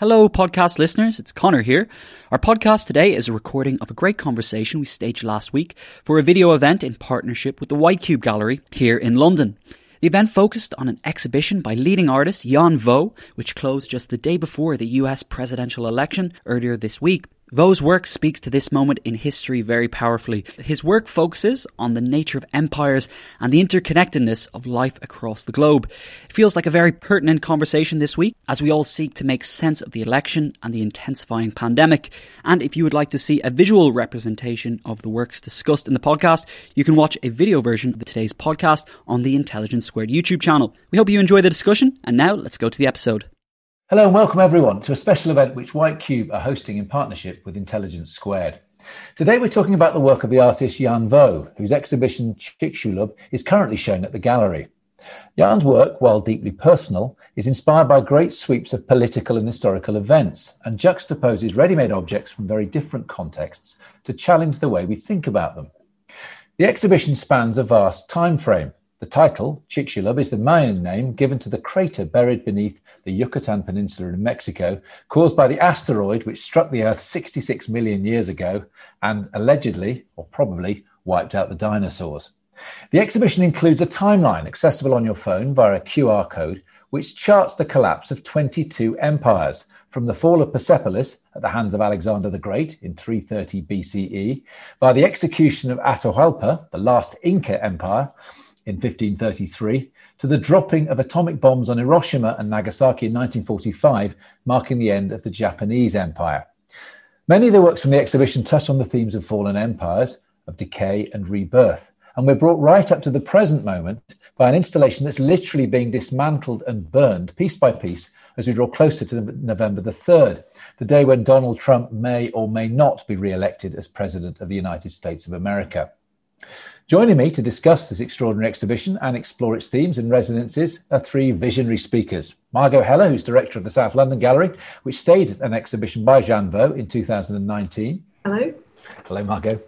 Hello, podcast listeners. It's Connor here. Our podcast today is a recording of a great conversation we staged last week for a video event in partnership with the White Cube Gallery here in London. The event focused on an exhibition by leading artist Danh Vo, which closed just the day before the US presidential election earlier this week. Vo's work speaks to this moment in history very powerfully. His work focuses on the nature of empires and the interconnectedness of life across the globe. It feels like a very pertinent conversation this week as we all seek to make sense of the election and the intensifying pandemic. And if you would like to see a visual representation of the works discussed in the podcast, you can watch a video version of today's podcast on the Intelligence Squared YouTube channel. We hope you enjoy the discussion, and now let's go to the episode. Hello and welcome everyone to a special event which White Cube are hosting in partnership with Intelligence Squared. Today we're talking about the work of the artist Danh Vo, whose exhibition Chicxulub is currently shown at the gallery. Danh's work, while deeply personal, is inspired by great sweeps of political and historical events and juxtaposes ready-made objects from very different contexts to challenge the way we think about them. The exhibition spans a vast time frame, the title, Chicxulub, is the Mayan name given to the crater buried beneath the Yucatan Peninsula in Mexico, caused by the asteroid which struck the Earth 66 million years ago and allegedly, or probably, wiped out the dinosaurs. The exhibition includes a timeline accessible on your phone via a QR code, which charts the collapse of 22 empires, from the fall of Persepolis at the hands of Alexander the Great in 330 BCE, by the execution of Atahualpa, the last Inca empire, in 1533 to the dropping of atomic bombs on Hiroshima and Nagasaki in 1945, marking the end of the Japanese Empire. Many of the works from the exhibition touch on the themes of fallen empires, of decay and rebirth. And we're brought right up to the present moment by an installation that's literally being dismantled and burned piece by piece as we draw closer to November the 3rd, the day when Donald Trump may or may not be re elected as President of the United States of America. Joining me to discuss this extraordinary exhibition and explore its themes and resonances are three visionary speakers. Margot Heller, who's director of the South London Gallery, which staged an exhibition by Danh Vo in 2019. Hello. Hello, Margot.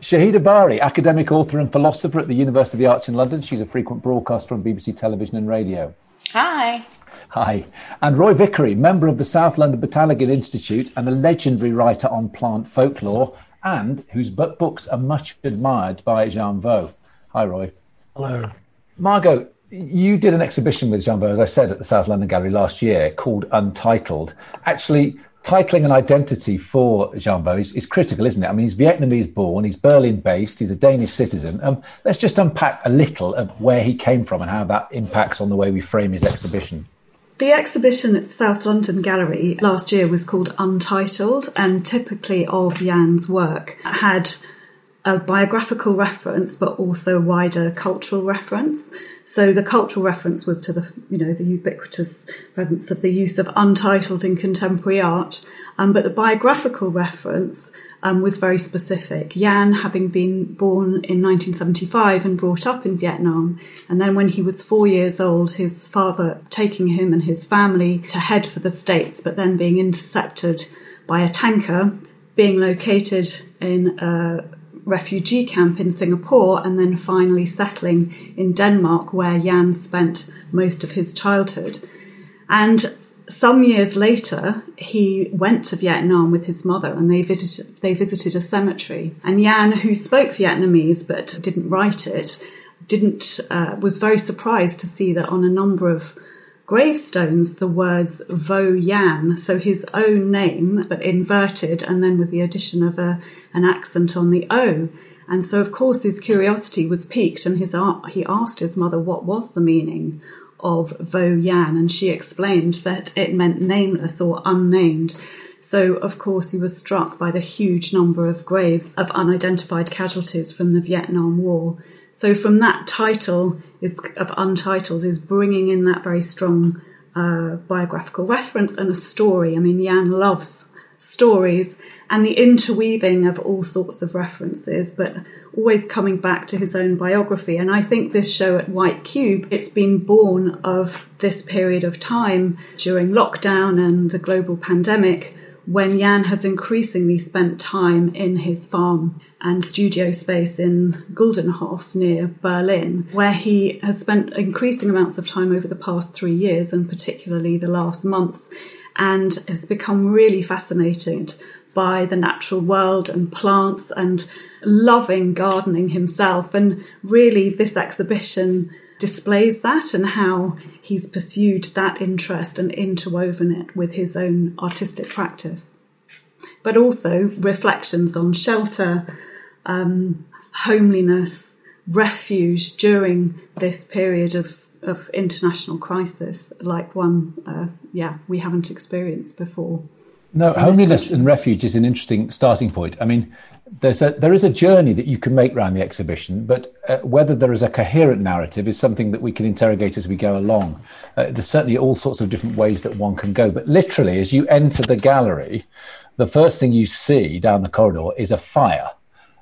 Shahida Bari, academic author and philosopher at the University of the Arts in London. She's a frequent broadcaster on BBC television and radio. Hi. Hi. And Roy Vickery, member of the South London Botanical Institute and a legendary writer on plant folklore and whose books are much admired by Danh Vo. Hi, Roy. Hello. Margot, you did an exhibition with Danh Vo, as I said, at the South London Gallery last year called Untitled. Actually, titling an identity for Danh Vo is, is, critical, isn't it? I mean, he's Vietnamese born, he's Berlin based, he's a Danish citizen. Um, let's just unpack a little of where he came from and how that impacts on the way we frame his exhibition. The exhibition at South London Gallery last year was called Untitled, and typically of Danh's work had a biographical reference, but also wider cultural reference. So the cultural reference was to the, you know, the ubiquitous presence of the use of untitled in contemporary art, um, but the biographical reference um, was very specific. Danh, having been born in 1975 and brought up in Vietnam, and then when he was four years old, his father taking him and his family to head for the States, but then being intercepted by a tanker, being located in a refugee camp in Singapore, and then finally settling in Denmark, where Danh spent most of his childhood. And some years later, he went to Vietnam with his mother and they visited, they visited a cemetery. And Danh, who spoke Vietnamese but didn't write it, didn't, uh, was very surprised to see that on a number of gravestones the words Vo Danh, so his own name, but inverted and then with the addition of a, an accent on the O. And so, of course, his curiosity was piqued, and his he asked his mother what was the meaning of Vo Danh, and she explained that it meant nameless or unnamed. So, of course, he was struck by the huge number of graves of unidentified casualties from the Vietnam War. So, from that title is of Untitled is bringing in that very strong uh, biographical reference and a story. I mean, Danh loves stories and the interweaving of all sorts of references, but always coming back to his own biography. And I think this show at White Cube, it's been born of this period of time during lockdown and the global pandemic when Danh has increasingly spent time in his farm and studio space in Guldenhof near Berlin, where he has spent increasing amounts of time over the past three years and particularly the last months and has become really fascinated by the natural world and plants and loving gardening himself. And really, this exhibition displays that and how he's pursued that interest and interwoven it with his own artistic practice. But also reflections on shelter, um, homeliness, refuge during this period of of international crisis like one, uh, yeah, we haven't experienced before. No, homeliness and refuge is an interesting starting point. I mean, there's a, there is a journey that you can make around the exhibition, but uh, whether there is a coherent narrative is something that we can interrogate as we go along. Uh, there's certainly all sorts of different ways that one can go, but literally, as you enter the gallery, the first thing you see down the corridor is a fire.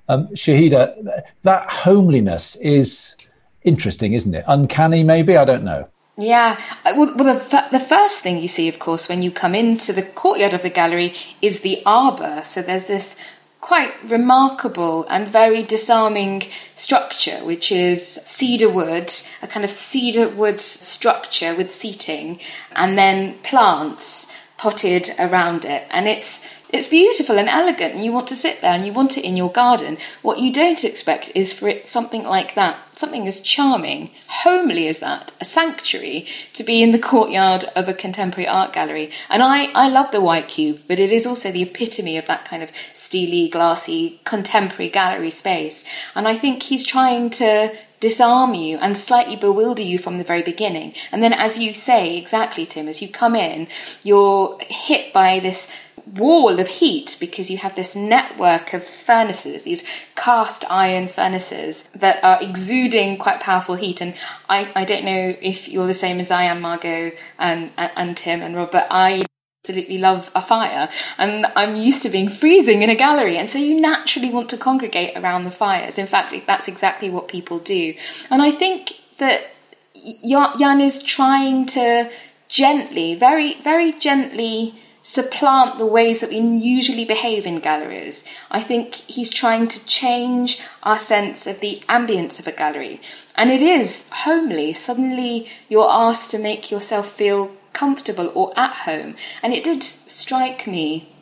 Um, Shahida, that homeliness is interesting, isn't it? Uncanny, maybe? I don't know. Yeah. Well, the, the first thing you see, of course, when you come into the courtyard of the gallery is the arbour. So there's this quite remarkable and very disarming structure, which is cedar wood, a kind of cedar wood structure with seating, and then plants potted around it. And it's it's beautiful and elegant, and you want to sit there and you want it in your garden. What you don't expect is for it something like that, something as charming, homely as that, a sanctuary, to be in the courtyard of a contemporary art gallery. And I, I love the White Cube, but it is also the epitome of that kind of steely, glassy, contemporary gallery space. And I think he's trying to disarm you and slightly bewilder you from the very beginning. And then, as you say exactly, Tim, as you come in, you're hit by this wall of heat because you have this network of furnaces, these cast iron furnaces that are exuding quite powerful heat. And I, I don't know if you're the same as I am, Margot and, and, and Tim and Rob, but I absolutely love a fire and I'm used to being freezing in a gallery and so you naturally want to congregate around the fires. In fact, that's exactly what people do. And I think that Danh is trying to gently, very, very gently supplant the ways that we usually behave in galleries. I think he's trying to change our sense of the ambience of a gallery. And it is homely. Suddenly you're asked to make yourself feel comfortable or at home. And it did strike me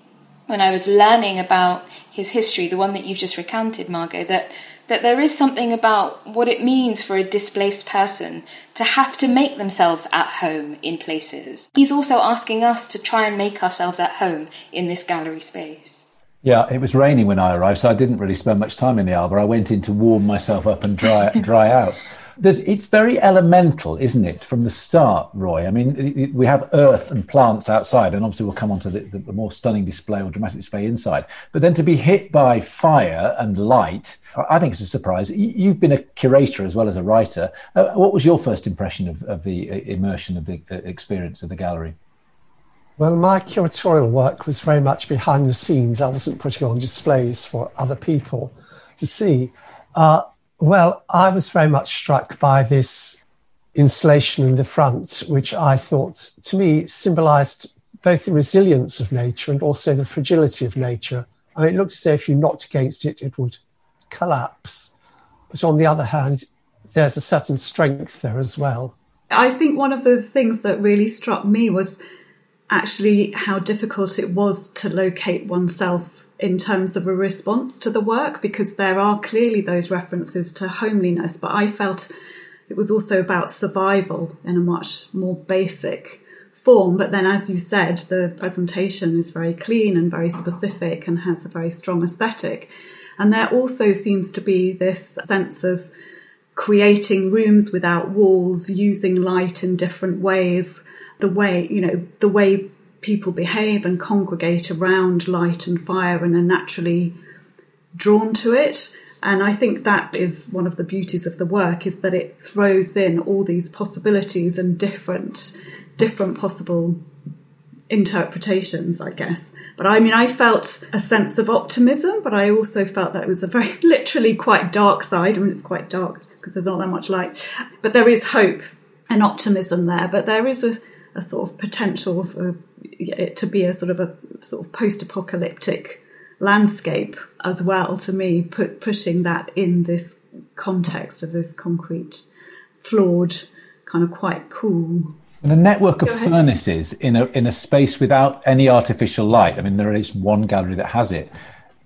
when I was learning about his history, the one that you've just recounted, Margot, that that there is something about what it means for a displaced person to have to make themselves at home in places. He's also asking us to try and make ourselves at home in this gallery space. Yeah, it was raining when I arrived, so I didn't really spend much time in the arbor. I went in to warm myself up and dry dry out. There's, it's very elemental, isn't it, from the start, Roy? I mean, we have earth and plants outside, and obviously we'll come on to the, the, the, more stunning display or dramatic display inside. But then to be hit by fire and light, I think it's a surprise. You've been a curator as well as a writer. Uh, what was your first impression of, of the uh, immersion of the uh, experience of the gallery? Well, my curatorial work was very much behind the scenes. I wasn't putting on displays for other people to see. Uh, well, I was very much struck by this installation in the front, which I thought to me symbolized both the resilience of nature and also the fragility of nature. I mean, it looked as though if you knocked against it, it would collapse. But on the other hand, there's a certain strength there as well. I think one of the things that really struck me was actually how difficult it was to locate oneself in terms of a response to the work because there are clearly those references to homeliness, but I felt it was also about survival in a much more basic form. But then, as you said, the presentation is very clean and very specific and has a very strong aesthetic. And there also seems to be this sense of creating rooms without walls, using light in different ways, the way, you know, the way people behave and congregate around light and fire and are naturally drawn to it. And I think that is one of the beauties of the work is that it throws in all these possibilities and different different possible interpretations, I guess. But I mean, I felt a sense of optimism, but I also felt that it was a very literally quite dark side. I mean, it's quite dark because there's not that much light, but there is hope and optimism there. But there is a, a sort of potential for it to be a sort of a sort of post-apocalyptic landscape as well. To me, put, pushing that in this context of this concrete, flawed, kind of quite cool and a network of furnaces in a in a space without any artificial light. I mean, there is one gallery that has it.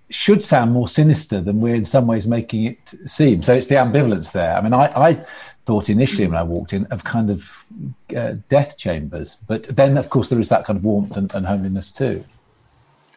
Should sound more sinister than we're in some ways making it seem. So it's the ambivalence there. I mean, I, I thought initially when I walked in of kind of uh, death chambers, but then of course there is that kind of warmth and, and homeliness too.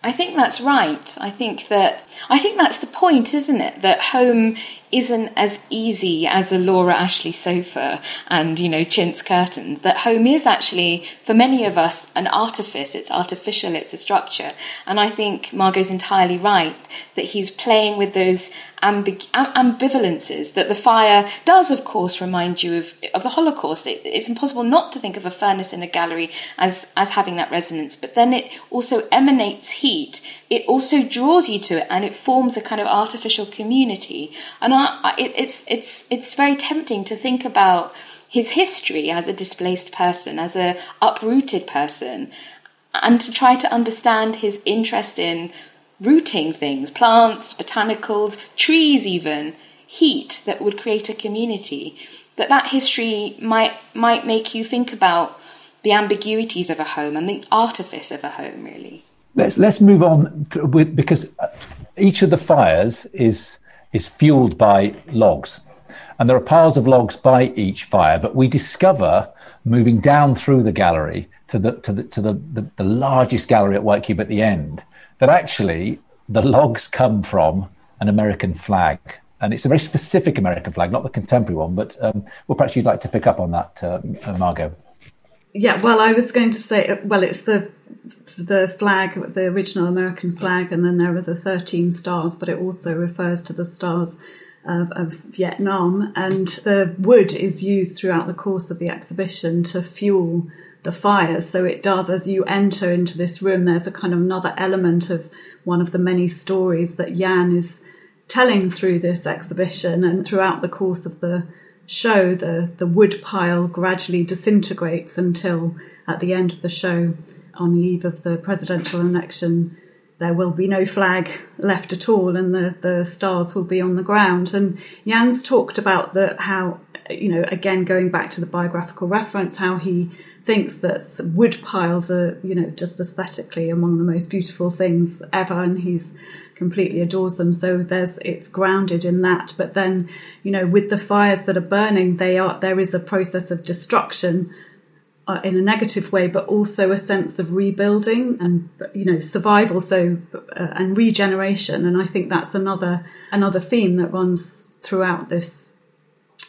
I think that's right. I think that I think that's the point, isn't it? That home isn't as easy as a Laura Ashley sofa and, you know, chintz curtains. That home is actually, for many of us, an artifice. It's artificial, it's a structure. And I think Margot's entirely right that he's playing with those ambivalences that the fire does, of course, remind you of, of the Holocaust. It, it's impossible not to think of a furnace in a gallery as, as having that resonance, but then it also emanates heat. It also draws you to it and it forms a kind of artificial community. And I, it, it's, it's, it's very tempting to think about his history as a displaced person, as a uprooted person, and to try to understand his interest in rooting things, plants, botanicals, trees even, heat that would create a community. That that history might might make you think about the ambiguities of a home and the artifice of a home really. Let's let's move on to, with, because uh, each of the fires is is fueled by logs. And there are piles of logs by each fire, but we discover moving down through the gallery to the to the to the, the, the largest gallery at White Cube at the end that actually the logs come from an American flag. And it's a very specific American flag, not the contemporary one. But um, well, perhaps you'd like to pick up on that, uh, Margot. Yeah, well, I was going to say, uh, well, it's the the flag, the original American flag, and then there are the thirteen stars, but it also refers to the stars of, of, Vietnam. And the wood is used throughout the course of the exhibition to fuel the fires. So it does, as you enter into this room, there's a kind of another element of one of the many stories that Danh is telling through this exhibition and throughout the course of the show, the, the wood pile gradually disintegrates until at the end of the show, on the eve of the presidential election, there will be no flag left at all and the, the stars will be on the ground. And Danh's talked about the, how, you know, again, going back to the biographical reference, how he thinks that wood piles are, you know, just aesthetically among the most beautiful things ever, and he's completely adores them. So there's it's grounded in that. But then, you know, with the fires that are burning, they are there is a process of destruction uh, in a negative way, but also a sense of rebuilding and you know survival. So uh, and regeneration, and I think that's another another theme that runs throughout this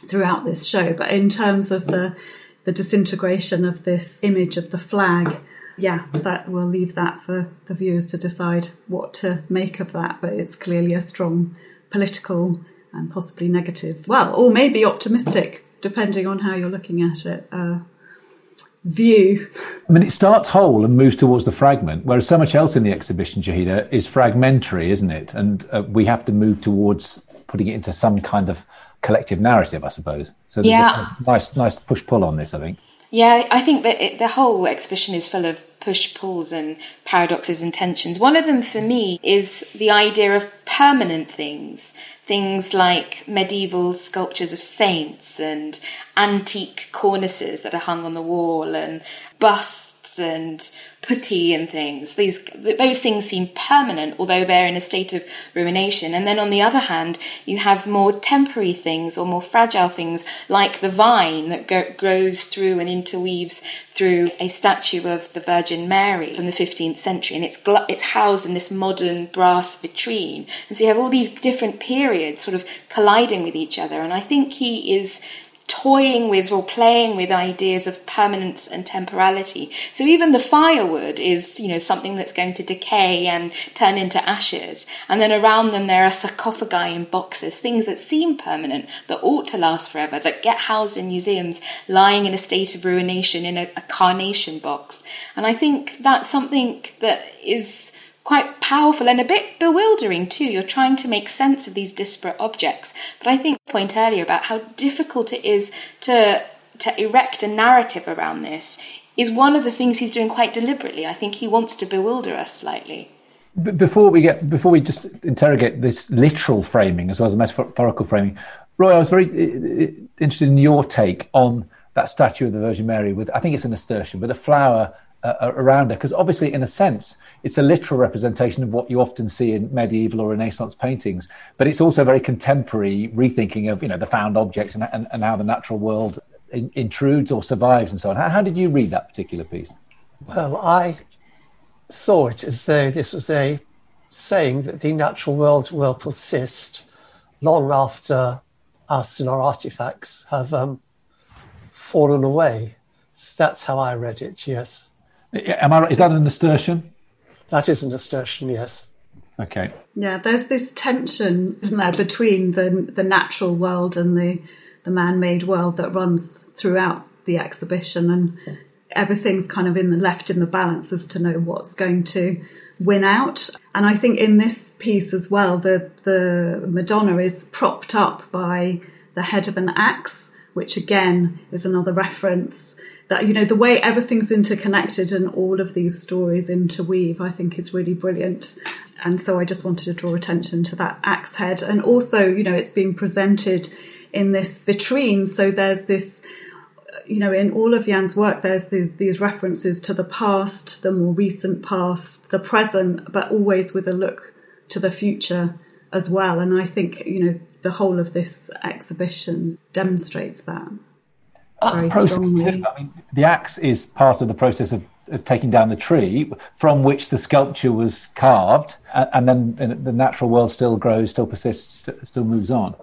throughout this show. But in terms of the the disintegration of this image of the flag. Yeah, that we'll leave that for the viewers to decide what to make of that. But it's clearly a strong political and possibly negative, well, or maybe optimistic, depending on how you're looking at it. Uh, view. I mean, it starts whole and moves towards the fragment, whereas so much else in the exhibition, Shahida, is fragmentary, isn't it? And uh, we have to move towards putting it into some kind of collective narrative, I suppose. So there's yeah. a nice, nice push pull on this, I think. Yeah, I think that it, the whole exhibition is full of push pulls and paradoxes and tensions. One of them for me is the idea of permanent things, things like medieval sculptures of saints and antique cornices that are hung on the wall and busts and putti and things. These those things seem permanent, although they're in a state of ruination. And then on the other hand, you have more temporary things or more fragile things, like the vine that go, grows through and interweaves through a statue of the Virgin Mary from the 15th century, and it's gl- it's housed in this modern brass vitrine. And so you have all these different periods sort of colliding with each other. And I think he is toying with or playing with ideas of permanence and temporality. So even the firewood is, you know, something that's going to decay and turn into ashes. And then around them there are sarcophagi in boxes, things that seem permanent, that ought to last forever, that get housed in museums, lying in a state of ruination in a, a carnation box. And I think that's something that is quite powerful and a bit bewildering too. You're trying to make sense of these disparate objects. But I think the point earlier about how difficult it is to to erect a narrative around this is one of the things he's doing quite deliberately. I think he wants to bewilder us slightly. Before we get before we just interrogate this literal framing as well as the metaphorical framing, Roy, I was very interested in your take on that statue of the Virgin Mary with I think it's a nasturtium, but a flower uh, around her because obviously in a sense it's a literal representation of what you often see in medieval or renaissance paintings but it's also very contemporary rethinking of you know the found objects and, and, and how the natural world in, intrudes or survives and so on. How, how did you read that particular piece? Well i saw it as though this was a saying that the natural world will persist long after us and our artifacts have um, fallen away. So that's how i read it yes Am I right? Is that a nasturtium? That is a nasturtium, yes. Okay. Yeah, there's this tension, isn't there, between the the natural world and the the man-made world that runs throughout the exhibition, and everything's kind of in the left in the balance as to know what's going to win out. And I think in this piece as well, the the Madonna is propped up by the head of an axe, which again is another reference that you know the way everything's interconnected and all of these stories interweave i think is really brilliant. And so i just wanted to draw attention to that axe head. And also you know it's being presented in this vitrine. So there's this you know in all of Danh's work there's these these references to the past the more recent past the present but always with a look to the future as well. And i think you know the whole of this exhibition demonstrates that very strongly. Too, I mean, the axe is part of the process of, of, taking down the tree from which the sculpture was carved, and, and then the natural world still grows, still persists, still moves on.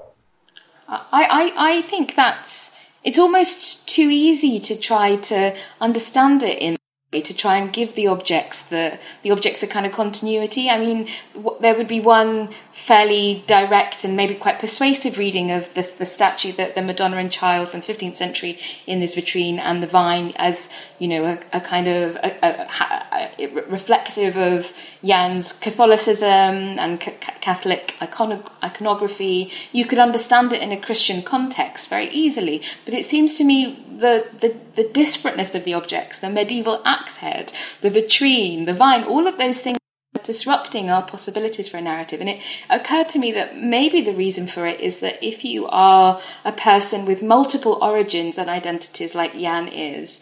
I, I, I think that's it's almost too easy to try to understand it in to try and give the objects the the objects a kind of continuity. I mean, w- there would be one fairly direct and maybe quite persuasive reading of the, the statue that the Madonna and Child from the 15th century in this vitrine and the vine as you know a, a kind of a, a, reflective of Danh's Catholicism and ca- Catholic icono- iconography. You could understand it in a Christian context very easily, but it seems to me the the, the disparateness of the objects, the medieval axe head, the vitrine, the vine, all of those things are disrupting our possibilities for a narrative. And it occurred to me that maybe the reason for it is that if you are a person with multiple origins and identities like Danh is,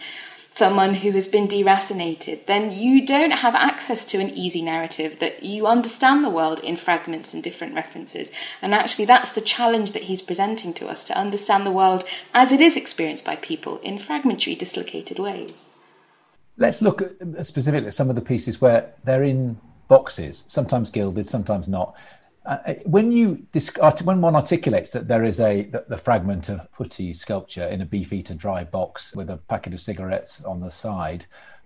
someone who has been deracinated, then you don't have access to an easy narrative that you understand the world in fragments and different references. And actually, that's the challenge that he's presenting to us to understand the world as it is experienced by people in fragmentary, dislocated ways. Let's look at uh, specifically at some of the pieces where they're in boxes, sometimes gilded, sometimes not. Uh, uh, when you when one articulates that there is a the, the, fragment of putti sculpture in a beefeater dry box with a packet of cigarettes on the side,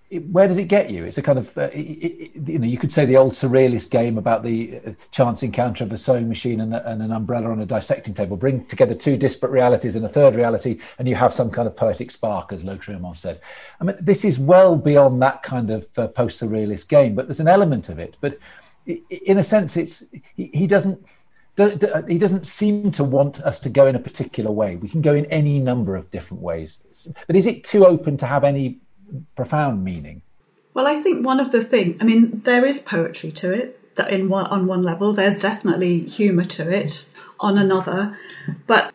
it, where does it get you? It's a kind of uh, it, it, you know you could say the old surrealist game about the uh, chance encounter of a sewing machine and, and, an umbrella on a dissecting table. Bring together two disparate realities and a third reality, and you have some kind of poetic spark, as Lautréamont said. I mean, this is well beyond that kind of uh, post surrealist game, but there's an element of it, but in a sense, it's he, he doesn't he doesn't seem to want us to go in a particular way. We can go in any number of different ways. But is it too open to have any profound meaning? Well, I think one of the things, I mean, there is poetry to it that in one, on one level, there's definitely humour to it on another. But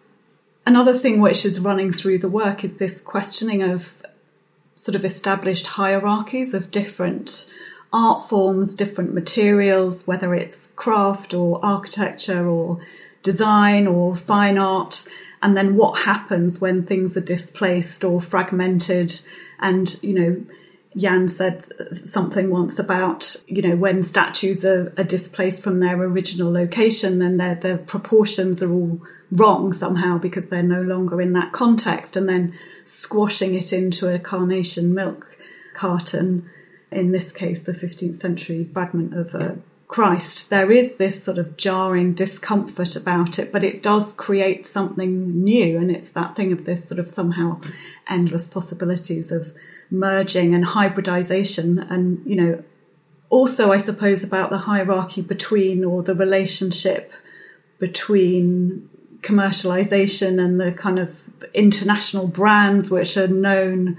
another thing which is running through the work is this questioning of sort of established hierarchies of different art forms, different materials, whether it's craft or architecture or design or fine art, and then what happens when things are displaced or fragmented. And, you know, Danh said something once about, you know, when statues are, are displaced from their original location, then their, their proportions are all wrong somehow because they're no longer in that context. And then squashing it into a carnation milk carton, in this case, the 15th century fragment of a Christ, there is this sort of jarring discomfort about it, but it does create something new. And it's that thing of this sort of somehow endless possibilities of merging and hybridization. And, you know, also, I suppose, about the hierarchy between or the relationship between commercialization and the kind of international brands which are known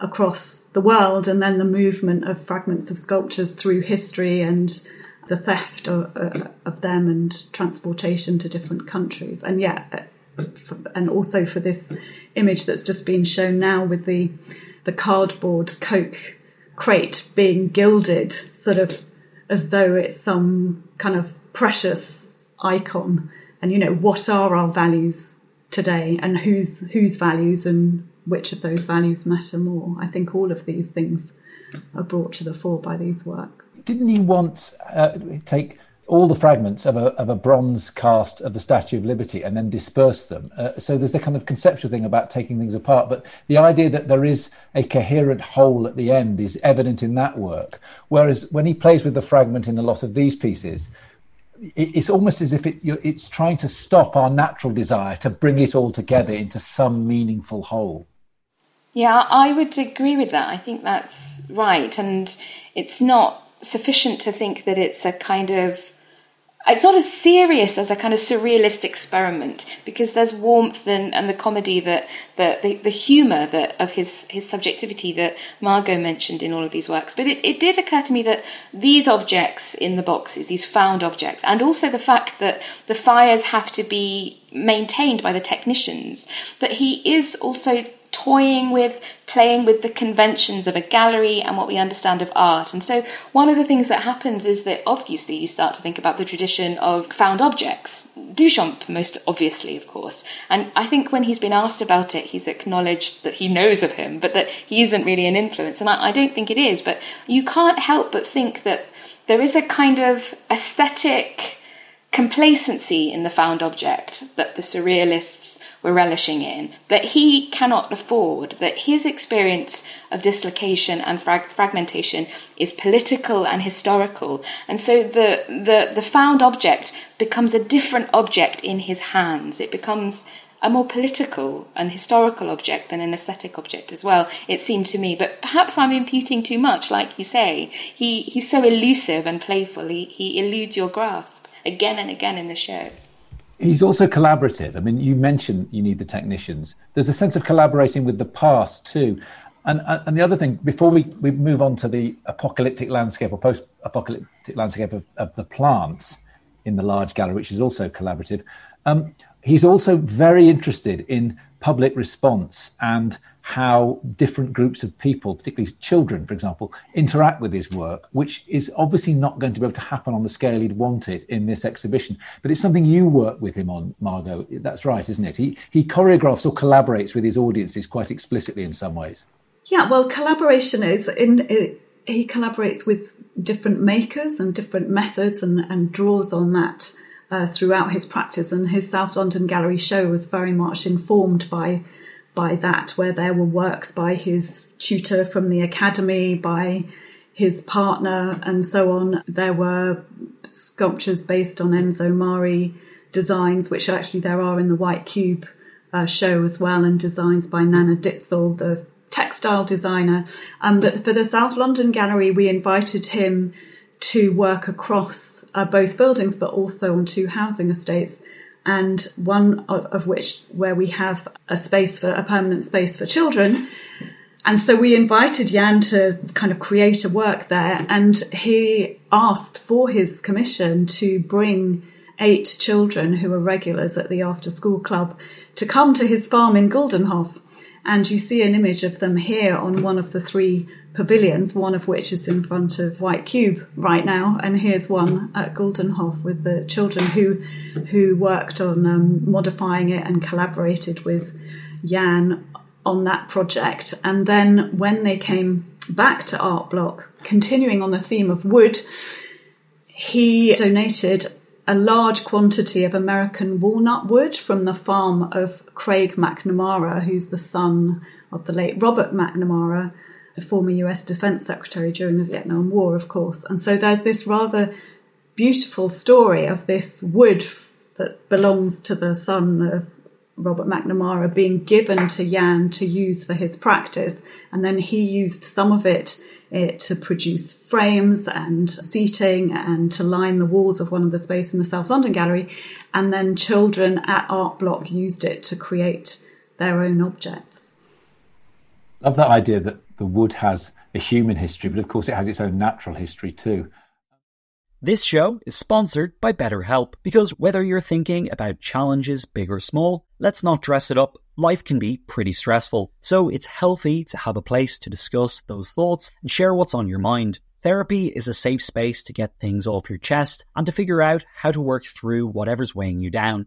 across the world, and then the movement of fragments of sculptures through history and the theft of, of them and transportation to different countries. And yeah, and also for this image that's just been shown now with the the cardboard Coke crate being gilded, sort of as though it's some kind of precious icon. And you know, what are our values today, and whose whose values and which of those values matter more? I think all of these things are brought to the fore by these works. Didn't he once uh, take all the fragments of a, of a bronze cast of the Statue of Liberty and then disperse them? Uh, so there's the kind of conceptual thing about taking things apart, but the idea that there is a coherent whole at the end is evident in that work. Whereas when he plays with the fragment in a lot of these pieces, it's almost as if it, it's trying to stop our natural desire to bring it all together into some meaningful whole. Yeah, I would agree with that. I think that's right. And it's not sufficient to think that it's a kind of it's not as serious as a kind of surrealist experiment because there's warmth and, and the comedy that, that the, the humour that of his his subjectivity that Margot mentioned in all of these works. But it, it did occur to me that these objects in the boxes, these found objects, and also the fact that the fires have to be maintained by the technicians, that he is also toying with, playing with the conventions of a gallery and what we understand of art. And so, one of the things that happens is that obviously you start to think about the tradition of found objects. Duchamp, most obviously, of course. And I think when he's been asked about it, he's acknowledged that he knows of him, but that he isn't really an influence. And I, I don't think it is, but you can't help but think that there is a kind of aesthetic complacency in the found object that the surrealists were relishing in, that he cannot afford, that his experience of dislocation and frag- fragmentation is political and historical. And so the, the, the found object becomes a different object in his hands. It becomes a more political and historical object than an aesthetic object as well, it seemed to me. But perhaps I'm imputing too much, like you say. He, he's so elusive and playful, he, he eludes your grasp again and again in the show. He's also collaborative. I mean, you mentioned you need the technicians. There's a sense of collaborating with the past too. And, and the other thing, before we, we move on to the apocalyptic landscape or post apocalyptic landscape of, of the plants in the large gallery, which is also collaborative, um, he's also very interested in public response and how different groups of people, particularly children, for example, interact with his work, which is obviously not going to be able to happen on the scale he'd want it in this exhibition. But it's something you work with him on, Margot. That's right, isn't it? He he choreographs or collaborates with his audiences quite explicitly in some ways. Yeah, well, collaboration is in. he collaborates with different makers and different methods and, and draws on that uh, throughout his practice. And his South London Gallery show was very much informed by by that, where there were works by his tutor from the academy, by his partner, and so on. There were sculptures based on Enzo Mari designs, which actually there are in the White Cube uh, show as well, and designs by Nanna Ditzel, the textile designer. Um, but for the South London Gallery, we invited him to work across uh, both buildings, but also on two housing estates and one of, of which where we have a space for a permanent space for children. And so we invited Danh to kind of create a work there, and he asked for his commission to bring eight children who are regulars at the after school club to come to his farm in Guldenhof And you see an image of them here on one of the three pavilions, one of which is in front of White Cube right now. And here's one at Guldenhof with the children who who worked on um, modifying it and collaborated with Danh on that project. And then when they came back to Art Block, continuing on the theme of wood, he donated a large quantity of American walnut wood from the farm of Craig McNamara, who's the son of the late Robert McNamara, a former US Defense Secretary during the Vietnam War, of course. And so there's this rather beautiful story of this wood that belongs to the son of Robert McNamara being given to Danh to use for his practice. And then he used some of it, it to produce frames and seating and to line the walls of one of the space in the South London Gallery. And then children at Art Block used it to create their own objects. Love that idea that the wood has a human history, but of course it has its own natural history too. This show is sponsored by BetterHelp because whether you're thinking about challenges big or small, let's not dress it up. Life can be pretty stressful, so it's healthy to have a place to discuss those thoughts and share what's on your mind. Therapy is a safe space to get things off your chest and to figure out how to work through whatever's weighing you down.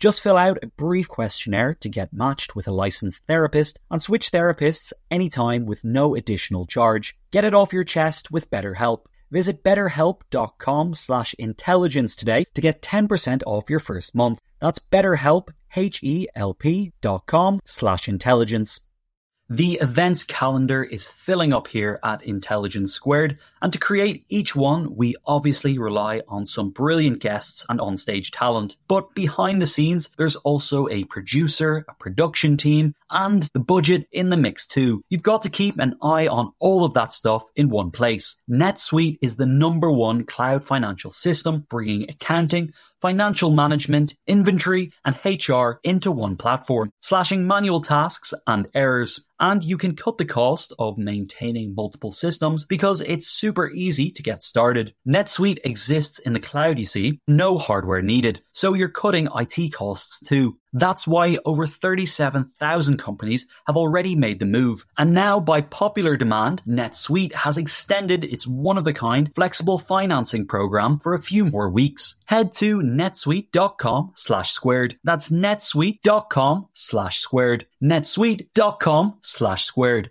Just fill out a brief questionnaire to get matched with a licensed therapist and switch therapists anytime with no additional charge. Get it off your chest with BetterHelp. Visit betterhelp.com slash intelligence today to get 10% off your first month. That's betterhelp, H-E-L-P dot com slash intelligence. The events calendar is filling up here at Intelligence Squared, and to create each one, we obviously rely on some brilliant guests and onstage talent. But behind the scenes, there's also a producer, a production team, and the budget in the mix too. You've got to keep an eye on all of that stuff in one place. NetSuite is the number one cloud financial system, bringing accounting, financial management, inventory, and HR into one platform, slashing manual tasks and errors. And you can cut the cost of maintaining multiple systems because it's super easy to get started. NetSuite exists in the cloud, you see, no hardware needed. So you're cutting IT costs too. That's why over 37,000 companies have already made the move. And now, by popular demand, NetSuite has extended its one of a kind flexible financing program for a few more weeks. Head to netsuite.com slash squared. That's netsuite.com slash squared. netsuite.com slash squared.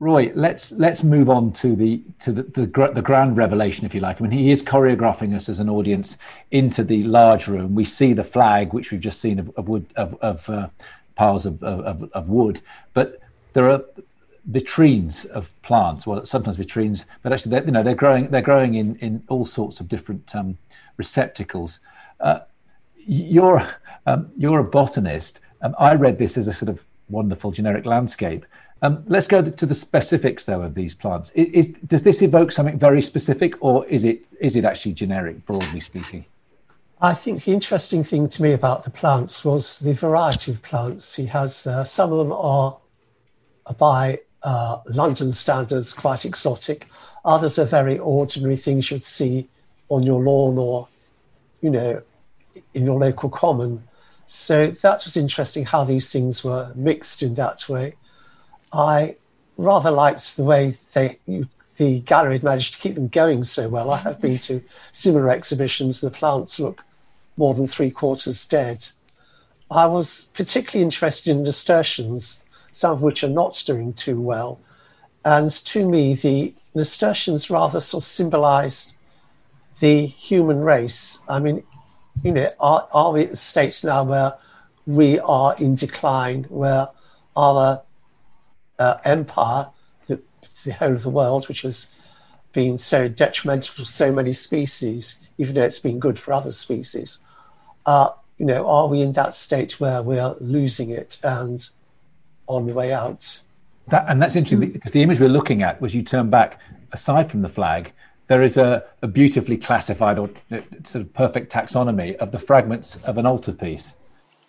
Roy, let's let's move on to the to the, the, the grand revelation, if you like. I mean, he is choreographing us as an audience into the large room. We see the flag, which we've just seen of, of wood of, of uh, piles of, of, of wood, but there are vitrines of plants. Well, sometimes vitrines, but actually, they're, you know, they're growing. They're growing in in all sorts of different um, receptacles. Uh, you're um, you're a botanist. Um, I read this as a sort of wonderful generic landscape. Um, let's go to the specifics, though, of these plants. Is, is, does this evoke something very specific, or is it is it actually generic, broadly speaking? I think the interesting thing to me about the plants was the variety of plants he has there. Some of them are, by uh, London standards, quite exotic. Others are very ordinary things you'd see on your lawn or, you know, in your local common. So that was interesting how these things were mixed in that way. I rather liked the way they, the gallery had managed to keep them going so well. I have been to similar exhibitions. The plants look more than three quarters dead. I was particularly interested in nasturtiums, some of which are not doing too well. And to me, the nasturtiums rather sort of symbolize the human race. I mean, you know, are, are we at the stage now where we are in decline, where our uh, empire, the, the whole of the world, which has been so detrimental to so many species, even though it's been good for other species, uh, you know, are we in that state where we are losing it and on the way out? That, and that's interesting because the image we're looking at was you turn back, aside from the flag, there is a, a beautifully classified or uh, sort of perfect taxonomy of the fragments of an altarpiece.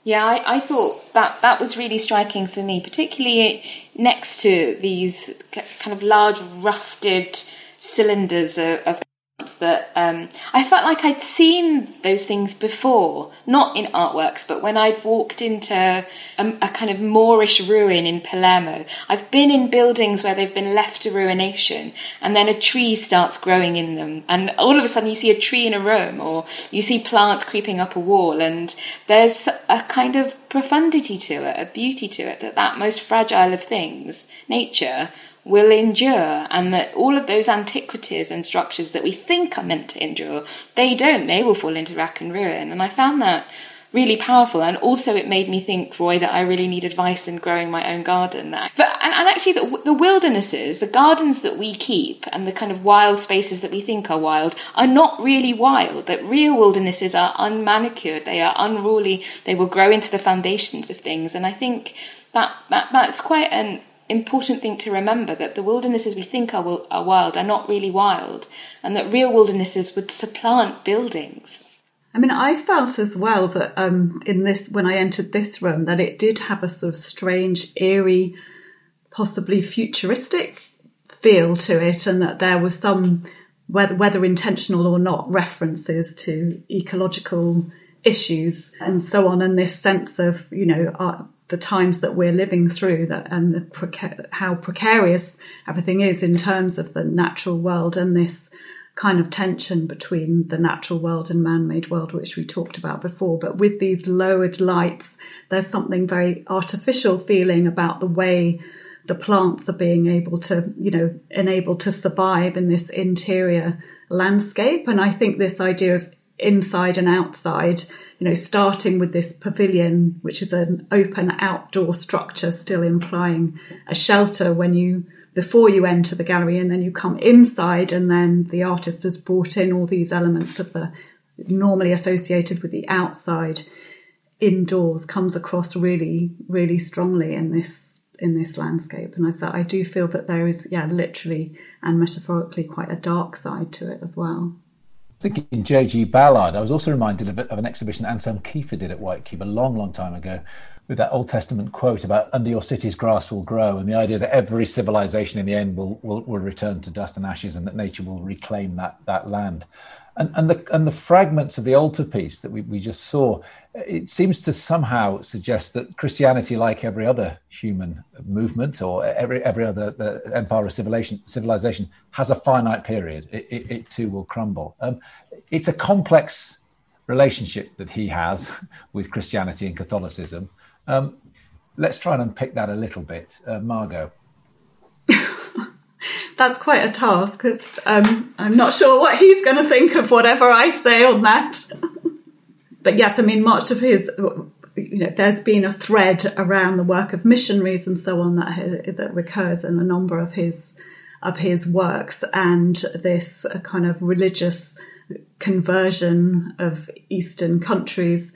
Yeah, I, I, thought that that was really striking for me, particularly next to these kind of large rusted cylinders of, of that um, I felt like I'd seen those things before, not in artworks, but when I'd walked into a, a, kind of Moorish ruin in Palermo. I've been in buildings where they've been left to ruination, and then a tree starts growing in them, and all of a sudden you see a tree in a room, or you see plants creeping up a wall, and there's a kind of profundity to it, a beauty to it, that that most fragile of things, nature, will endure and that all of those antiquities and structures that we think are meant to endure, they don't. They will fall into rack and ruin. And I found that really powerful. And also it made me think, Roy, that I really need advice in growing my own garden. But, and, and actually the, the wildernesses, the gardens that we keep and the kind of wild spaces that we think are wild are not really wild. That real wildernesses are unmanicured. They are unruly. They will grow into the foundations of things. And I think that, that that's quite an important thing to remember that the wildernesses we think are, are wild are not really wild, and that real wildernesses would supplant buildings. I mean, I felt as well that um, in this, when I entered this room, that it did have a sort of strange, eerie, possibly futuristic feel to it, and that there was some, whether, whether intentional or not, references to ecological issues and so on, and this sense of, you know, our, the times that we're living through that and the preca- how precarious everything is in terms of the natural world and this kind of tension between the natural world and man-made world which we talked about before. But with these lowered lights there's something very artificial feeling about the way the plants are being able to you know enabled to survive in this interior landscape. And i think this idea of inside and outside, you know, starting with this pavilion, which is an open outdoor structure, still implying a shelter when you, before you enter the gallery, and then you come inside, and then the artist has brought in all these elements of the normally associated with the outside indoors comes across really, really strongly in this in this landscape. And I said, I do feel that there is, yeah, literally and metaphorically quite a dark side to it as well thinking J.G. Ballard, I was also reminded of, of, an exhibition Anselm Kiefer did at White Cube a long, long time ago with that Old Testament quote about under your city's grass will grow and the idea that every civilization in the end will, will, will return to dust and ashes and that nature will reclaim that, that land and, and the and the fragments of the altarpiece that we, we just saw, it seems to somehow suggest that Christianity, like every other human movement or every every other uh, empire or civilization, civilization, has a finite period. It, it, it too will crumble. Um, it's a complex relationship that he has with Christianity and Catholicism. Um, let's try and unpick that a little bit, uh, Margot that's quite a task. Um, I'm not sure what he's going to think of whatever I say on that. but yes, I mean, much of his, you know, there's been a thread around the work of missionaries and so on that that recurs in a number of his of his works, and this kind of religious conversion of Eastern countries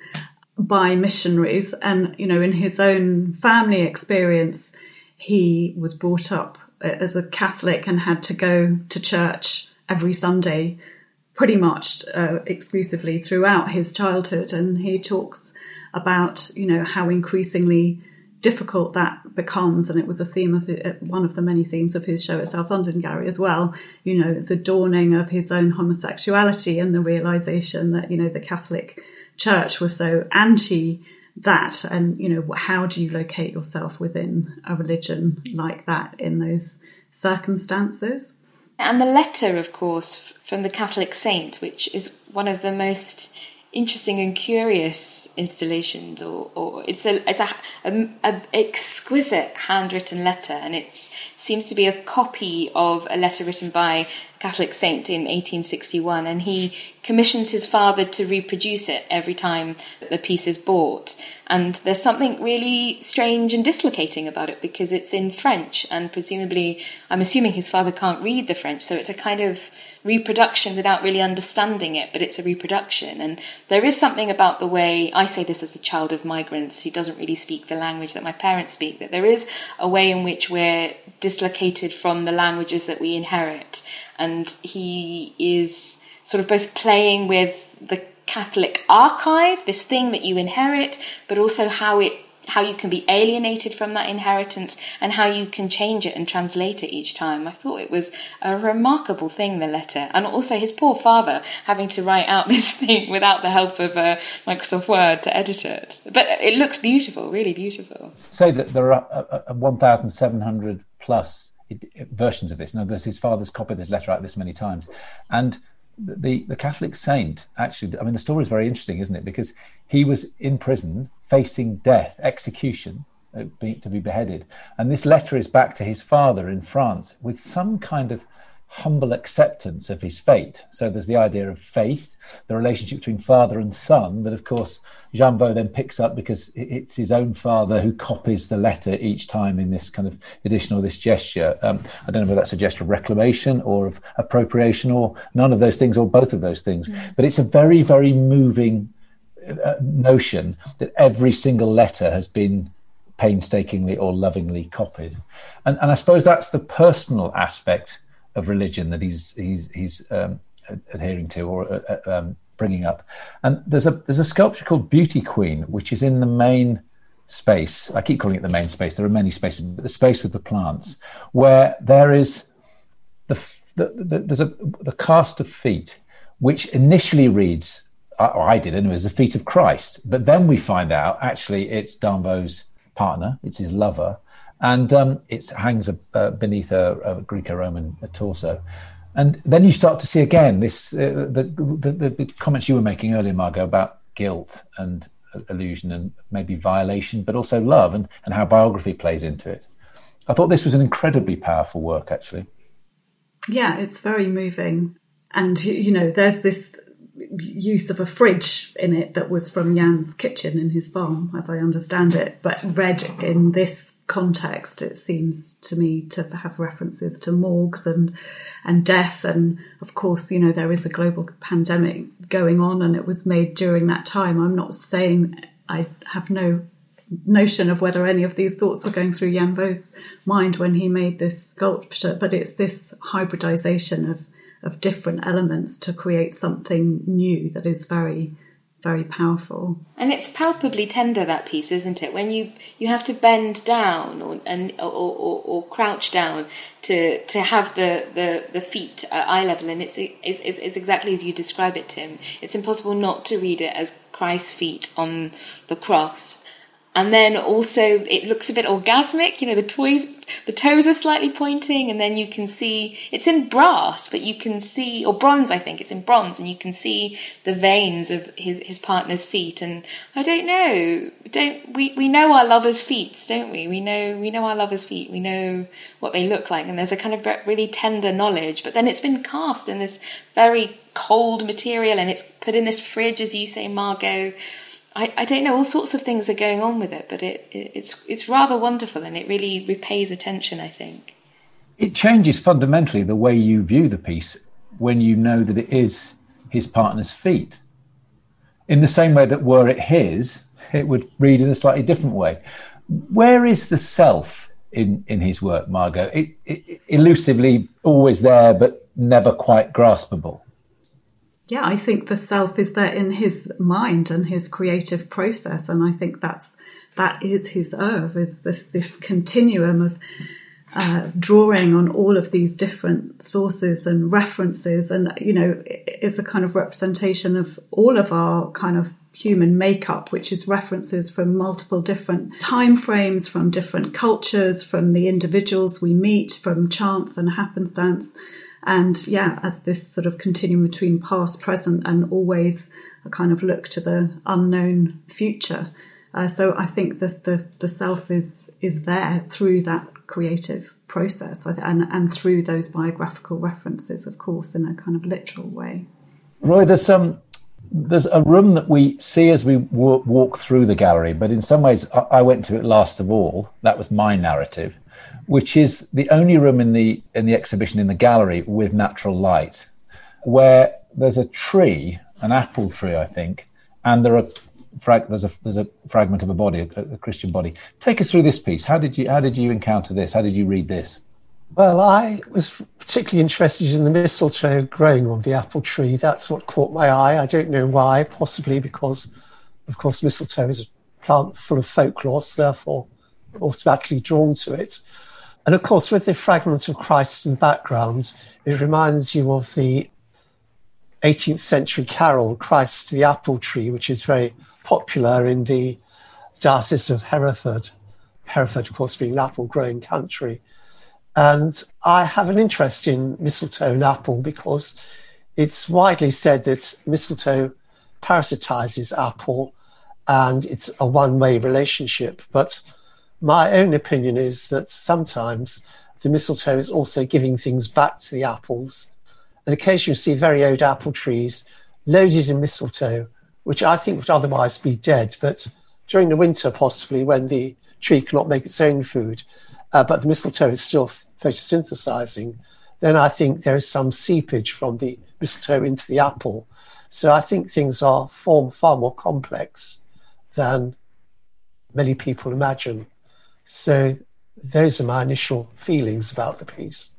by missionaries. And you know, in his own family experience, he was brought up as a Catholic and had to go to church every Sunday pretty much uh, exclusively throughout his childhood. And he talks about, you know, how increasingly difficult that becomes. And it was a theme of it, uh, one of the many themes of his show at South London Gallery as well. You know, the dawning of his own homosexuality and the realization that, you know, the Catholic Church was so anti that? And you know how do you locate yourself within a religion like that in those circumstances? And the letter of course from the catholic saint which is one of the most interesting and curious installations, or, or it's a it's a, a, a, exquisite handwritten letter, and it seems to be a copy of a letter written by Catholic saint in 1861, and he commissions his father to reproduce it every time the piece is bought. And there's something really strange and dislocating about it because it's in French, and presumably, I'm assuming his father can't read the French, so it's a kind of reproduction without really understanding it, but it's a reproduction. And there is something about the way I say this as a child of migrants who doesn't really speak the language that my parents speak, that there is a way in which we're dislocated from the languages that we inherit. And he is sort of both playing with the Catholic archive, this thing that you inherit, but also how it how you can be alienated from that inheritance and how you can change it and translate it each time. I thought it was a remarkable thing, the letter. And also his poor father having to write out this thing without the help of uh, Microsoft Word to edit it. But it looks beautiful, really beautiful. Say that there are uh, uh, 1,700 plus versions of this. In other words, his father's copied this letter out this many times. And the, the Catholic saint actually, I mean, the story is very interesting, isn't it? Because he was in prison facing death, execution, uh, to be beheaded. And this letter is back to his father in France with some kind of humble acceptance of his fate. So there's the idea of faith, the relationship between father and son, that of course Danh Vo then picks up because it's his own father who copies the letter each time in this kind of edition or this gesture. Um, I don't know whether that's a gesture of reclamation or of appropriation or none of those things or both of those things. Mm. But it's a very, very moving notion that every single letter has been painstakingly or lovingly copied. And, and I suppose that's the personal aspect of religion that he's he's he's um, adhering to or uh, uh, um, bringing up. And there's a there's a sculpture called Beauty Queen, which is in the main space. I keep calling it the main space. There are many spaces, but the space with the plants, where there is the, the, the there's a the cast of feet, which initially reads. I, I did anyway, as the feet of Christ, but then we find out actually it's Danh Vo's partner, it's his lover, and um, it hangs uh, beneath a, a Greco-Roman torso. And then you start to see again this uh, the, the, the comments you were making earlier, Margot, about guilt and illusion and maybe violation, but also love and, and how biography plays into it. I thought this was an incredibly powerful work, actually. Yeah, it's very moving. And, you know, there's this use of a fridge in it that was from Danh's kitchen in his farm, as I understand it. But read in this context, it seems to me to have references to morgues and and death, and of course, you know there is a global pandemic going on, and it was made during that time. I'm not saying I have no notion of whether any of these thoughts were going through Danh Vo's mind when he made this sculpture, but it's this hybridization of of different elements to create something new that is very very powerful. And it's palpably tender that piece, isn't it? When you you have to bend down or and or, or, or crouch down to to have the, the, the feet at eye level, and it's, it's it's exactly as you describe it, Tim. It's impossible not to read it as Christ's feet on the cross and then also it looks a bit orgasmic you know the toys the toes are slightly pointing and then you can see it's in brass but you can see or bronze i think it's in bronze and you can see the veins of his his partner's feet. And i don't know don't we we know our lovers feet don't we? We know we know our lovers feet we know what they look like and there's a kind of really tender knowledge but then it's been cast in this very cold material and it's put in this fridge as you say margot I, I don't know, all sorts of things are going on with it, but it, it, it's it's rather wonderful and it really repays attention, I think. It changes fundamentally the way you view the piece when you know that it is his partner's feet. In the same way that were it his, it would read in a slightly different way. Where is the self in, in his work, Margot? It, it, elusively always there, but never quite graspable yeah, I think the self is there in his mind and his creative process, and I think that's that is his oeuvre. It's this this continuum of uh, drawing on all of these different sources and references, and you know, it's a kind of representation of all of our kind of human makeup, which is references from multiple different time frames, from different cultures, from the individuals we meet, from chance and happenstance And yeah, as this sort of continuum between past, present, and always a kind of look to the unknown future. Uh, so I think that the, the self is is there through that creative process and, and through those biographical references, of course, in a kind of literal way. Roy, there's some um, there's a room that we see as we w- walk through the gallery, but in some ways, I-, I went to it last of all. That was my narrative, which is the only room in the in the exhibition in the gallery with natural light, where there's a tree, an apple tree, I think, and there are frag- there's a there's a fragment of a body, a, a Christian body. Take us through this piece. How did you how did you encounter this? How did you read this? Well, I was particularly interested in the mistletoe growing on the apple tree. That's what caught my eye. I don't know why, possibly because, of course, mistletoe is a plant full of folklore, so therefore automatically drawn to it. And of course, with the fragment of Christ in the background, it reminds you of the 18th century carol, Christ the Apple Tree, which is very popular in the Diocese of Hereford. Hereford, of course, being an apple growing country. And I have an interest in mistletoe and apple because it's widely said that mistletoe parasitizes apple and it's a one way relationship. But my own opinion is that sometimes the mistletoe is also giving things back to the apples. And occasionally you see very old apple trees loaded in mistletoe, which I think would otherwise be dead. But during the winter, possibly when the tree cannot make its own food, uh, but the mistletoe is still photosynthesizing, then I think there is some seepage from the mistletoe into the apple. So I think things are form far more complex than many people imagine. So those are my initial feelings about the piece.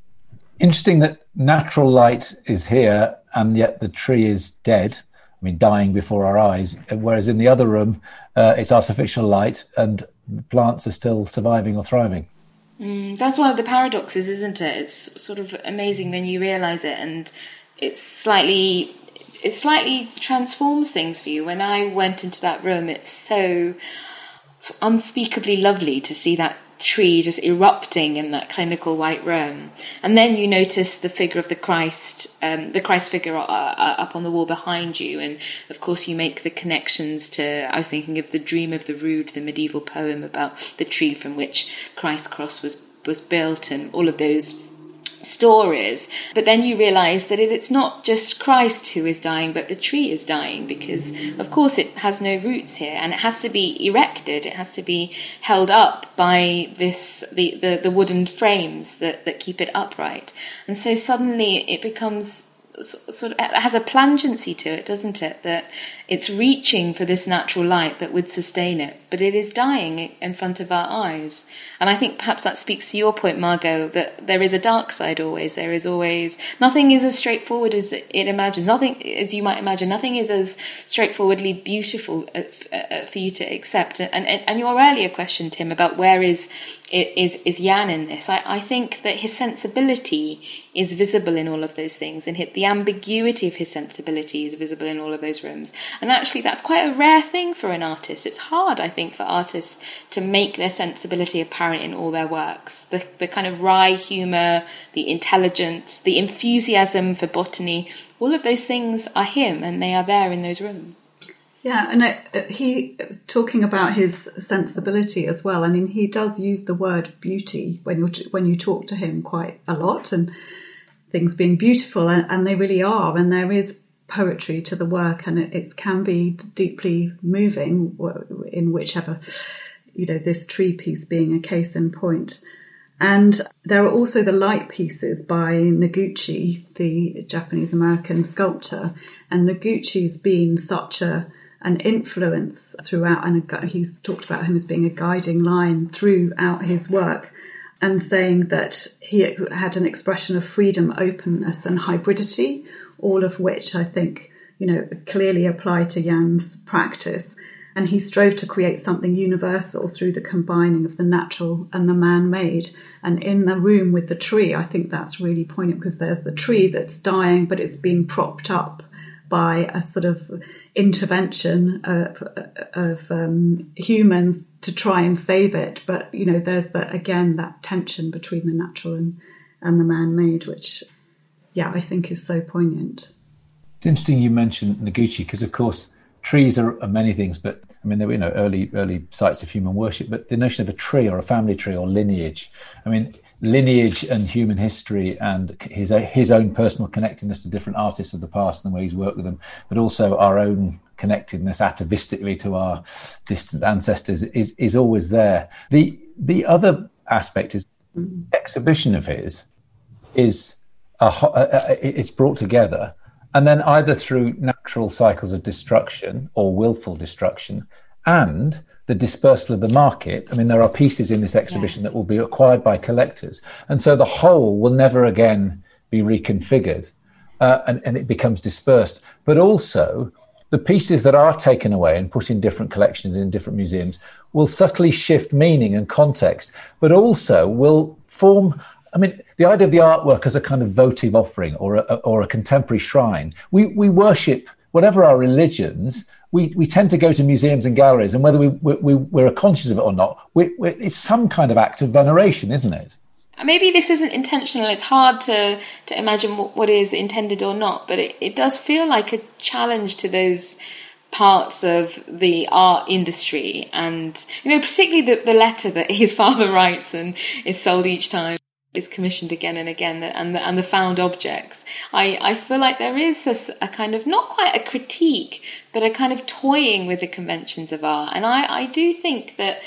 Interesting that natural light is here and yet the tree is dead. I mean, dying before our eyes. Whereas in the other room, uh, it's artificial light and plants are still surviving or thriving. Mm, that's one of the paradoxes, isn't it? It's sort of amazing when you realise it, and it's slightly it slightly transforms things for you. When I went into that room, it's so unspeakably lovely to see that tree just erupting in that clinical white room. And then you notice the figure of the Christ, um, the Christ figure uh, uh, up on the wall behind you. And of course, you make the connections to, I was thinking of the Dream of the Rood, the medieval poem about the tree from which Christ's cross was, was built and all of those stories. But then you realize that it's not just Christ who is dying, but the tree is dying because, of course, it has no roots here and it has to be erected. It has to be held up by this, the, the, the wooden frames that, that keep it upright. And so suddenly it becomes sort of has a plangency to it, doesn't it? That it's reaching for this natural light that would sustain it, but it is dying in front of our eyes. And I think perhaps that speaks to your point, Margot, that there is a dark side always. There is always nothing is as straightforward as it imagines. Nothing, as you might imagine, nothing is as straightforwardly beautiful uh, uh, for you to accept. And, and, and your earlier question, Tim, about where is is is Danh in this? I, I think that his sensibility is visible in all of those things, and the ambiguity of his sensibility is visible in all of those rooms. And actually, that's quite a rare thing for an artist. It's hard, I think, for artists to make their sensibility apparent in all their works. The, the kind of wry humour, the intelligence, the enthusiasm for botany, all of those things are him and they are there in those rooms. Yeah, and it, it, uh, he uh, talking about his sensibility as well. I mean, he does use the word beauty when you when you talk to him quite a lot, and things being beautiful, and, and they really are. And there is poetry to the work, and it, it can be deeply moving in whichever, you know, this tree piece being a case in point. And there are also the light pieces by Noguchi, the Japanese American sculptor. And Noguchi's been such a an influence throughout, and he's talked about him as being a guiding line throughout his work, and saying that he had an expression of freedom, openness, and hybridity, all of which I think, you know, clearly apply to Danh's practice. And he strove to create something universal through the combining of the natural and the man made. And in the room with the tree, I think that's really poignant because there's the tree that's dying, but it's being propped up by a sort of intervention of, of um, humans to try and save it. But, you know, there's that, again, that tension between the natural and, and the man made, which yeah, I think is so poignant. It's interesting you mentioned Noguchi because, of course, trees are, are, many things, but I mean, there were you know early early sites of human worship. But the notion of a tree or a family tree or lineage, I mean, lineage and human history and his his own personal connectedness to different artists of the past and the way he's worked with them, but also our own connectedness atavistically to our distant ancestors is is always there. The the other aspect is mm. exhibition of his is a, a, a, it's brought together and then either through natural cycles of destruction or willful destruction and the dispersal of the market. I mean, there are pieces in this exhibition yeah. that will be acquired by collectors. And so the whole will never again be reconfigured uh, and, and it becomes dispersed. But also, the pieces that are taken away and put in different collections in different museums will subtly shift meaning and context, but also will form I mean, the idea of the artwork as a kind of votive offering or a, or a contemporary shrine. We, we worship, whatever our religions, we, we tend to go to museums and galleries, and whether we, we, we're conscious of it or not, we, it's some kind of act of veneration, isn't it? Maybe this isn't intentional. It's hard to, to imagine what, what is intended or not, but it, it does feel like a challenge to those parts of the art industry and you know particularly the, the letter that his father writes and is sold each time is commissioned again and again and the, and the found objects. I, I feel like there is a, a, kind of not quite a critique but a kind of toying with the conventions of art. And I, I do think that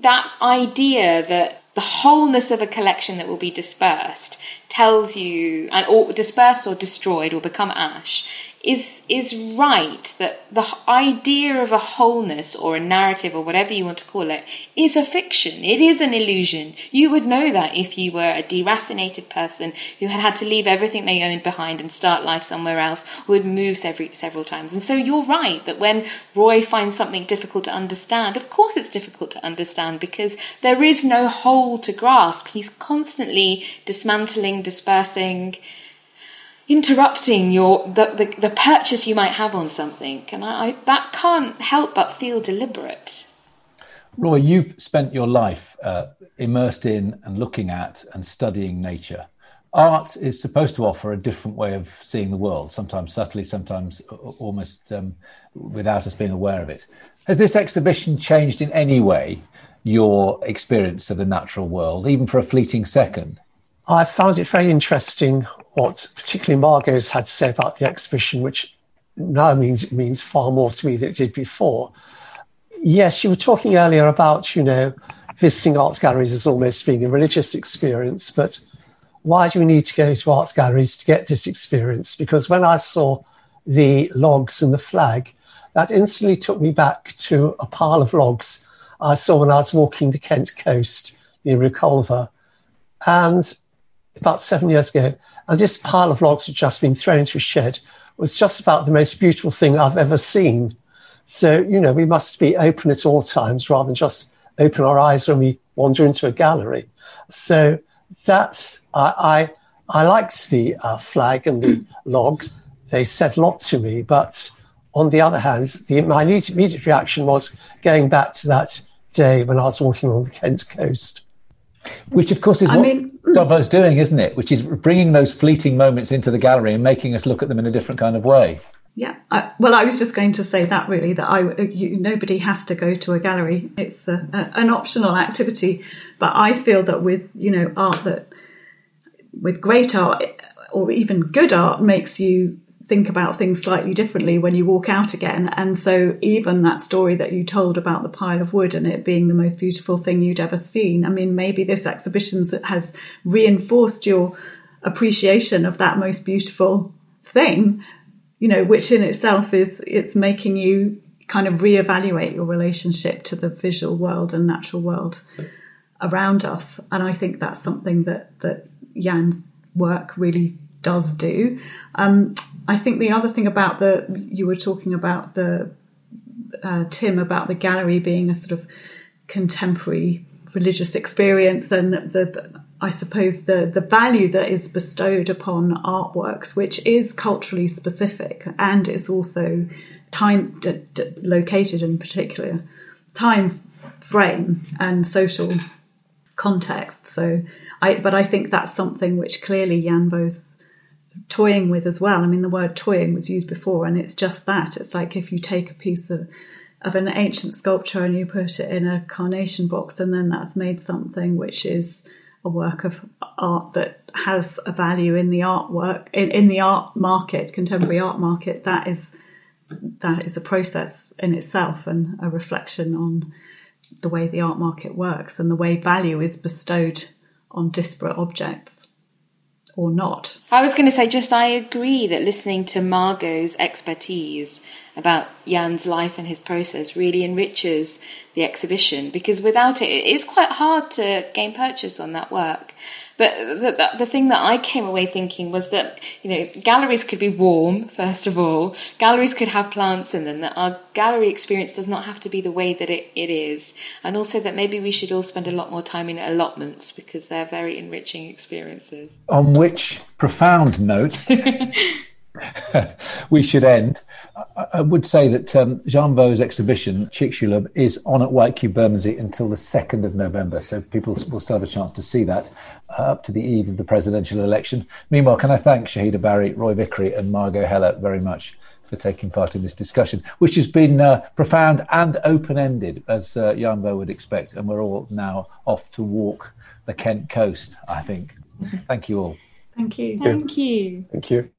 that idea that the wholeness of a collection that will be dispersed tells you and or dispersed or destroyed or become ash is is right that the idea of a wholeness or a narrative or whatever you want to call it is a fiction. It is an illusion. You would know that if you were a deracinated person who had had to leave everything they owned behind and start life somewhere else, who had moved several several times. And so you're right that when Roy finds something difficult to understand, of course it's difficult to understand because there is no whole to grasp. He's constantly dismantling, dispersing interrupting your the, the, the, purchase you might have on something. And I, I, that can't help but feel deliberate. Roy you've spent your life uh, immersed in and looking at and studying nature. Art is supposed to offer a different way of seeing the world sometimes subtly sometimes almost um, without us being aware of it. Has this exhibition changed in any way your experience of the natural world even for a fleeting second? I found it very interesting what particularly Margot's had to say about the exhibition, which now means it means far more to me than it did before. Yes, you were talking earlier about, you know, visiting art galleries as almost being a religious experience, but why do we need to go to art galleries to get this experience? Because when I saw the logs and the flag, that instantly took me back to a pile of logs I saw when I was walking the Kent coast near Reculver. And about seven years ago, and this pile of logs had just been thrown into a shed was just about the most beautiful thing I've ever seen. So, you know, we must be open at all times rather than just open our eyes when we wander into a gallery. So that's, I, I, I liked the uh, flag and the logs. They said a lot to me, but on the other hand, the, my immediate reaction was going back to that day when I was walking along the Kent coast. Which, of course, is I what mean, Danh Vo's doing, isn't it? Which is bringing those fleeting moments into the gallery and making us look at them in a different kind of way. Yeah, I, well, I was just going to say that really that I you, nobody has to go to a gallery; it's a, a, an optional activity. But I feel that with you know art that with great art or even good art makes you think about things slightly differently when you walk out again. And so, even that story that you told about the pile of wood and it being the most beautiful thing you'd ever seen, I mean, maybe this exhibition has reinforced your appreciation of that most beautiful thing, you know, which in itself is it's making you kind of reevaluate your relationship to the visual world and natural world around us. And I think that's something that that Danh's work really does do. Um, I think the other thing about the you were talking about the uh, Tim about the gallery being a sort of contemporary religious experience and the I suppose the the value that is bestowed upon artworks, which is culturally specific and is also time d- d- located in particular time frame and social context. So I but I think that's something which clearly Danh Vo's toying with as well. I mean, the word toying was used before, and it's just that. It's like if you take a piece of of an ancient sculpture and you put it in a carnation box, and then that's made something which is a work of art that has a value in the artwork in, in the art market, contemporary art market. That is that is a process in itself and a reflection on the way the art market works and the way value is bestowed on disparate objects or not. I was going to say, just I agree that listening to Margot's expertise about Danh's life and his process really enriches the exhibition because without it, it is quite hard to gain purchase on that work. But the, the, thing that I came away thinking was that, you know, galleries could be warm, first of all. Galleries could have plants in them, that our gallery experience does not have to be the way that it, it is. And also that maybe we should all spend a lot more time in allotments because they're very enriching experiences. On which profound note, we should end. I would say that um, Danh Vo's exhibition, Chicxulub, is on at White Cube Bermondsey until the 2nd of November. So people will still have a chance to see that uh, up to the eve of the presidential election. Meanwhile, can I thank Shahida Bari, Roy Vickery, and Margot Heller very much for taking part in this discussion, which has been uh, profound and open ended, as uh, Danh Vo would expect. And we're all now off to walk the Kent coast, I think. Thank you all. Thank you. Thank you. Thank you.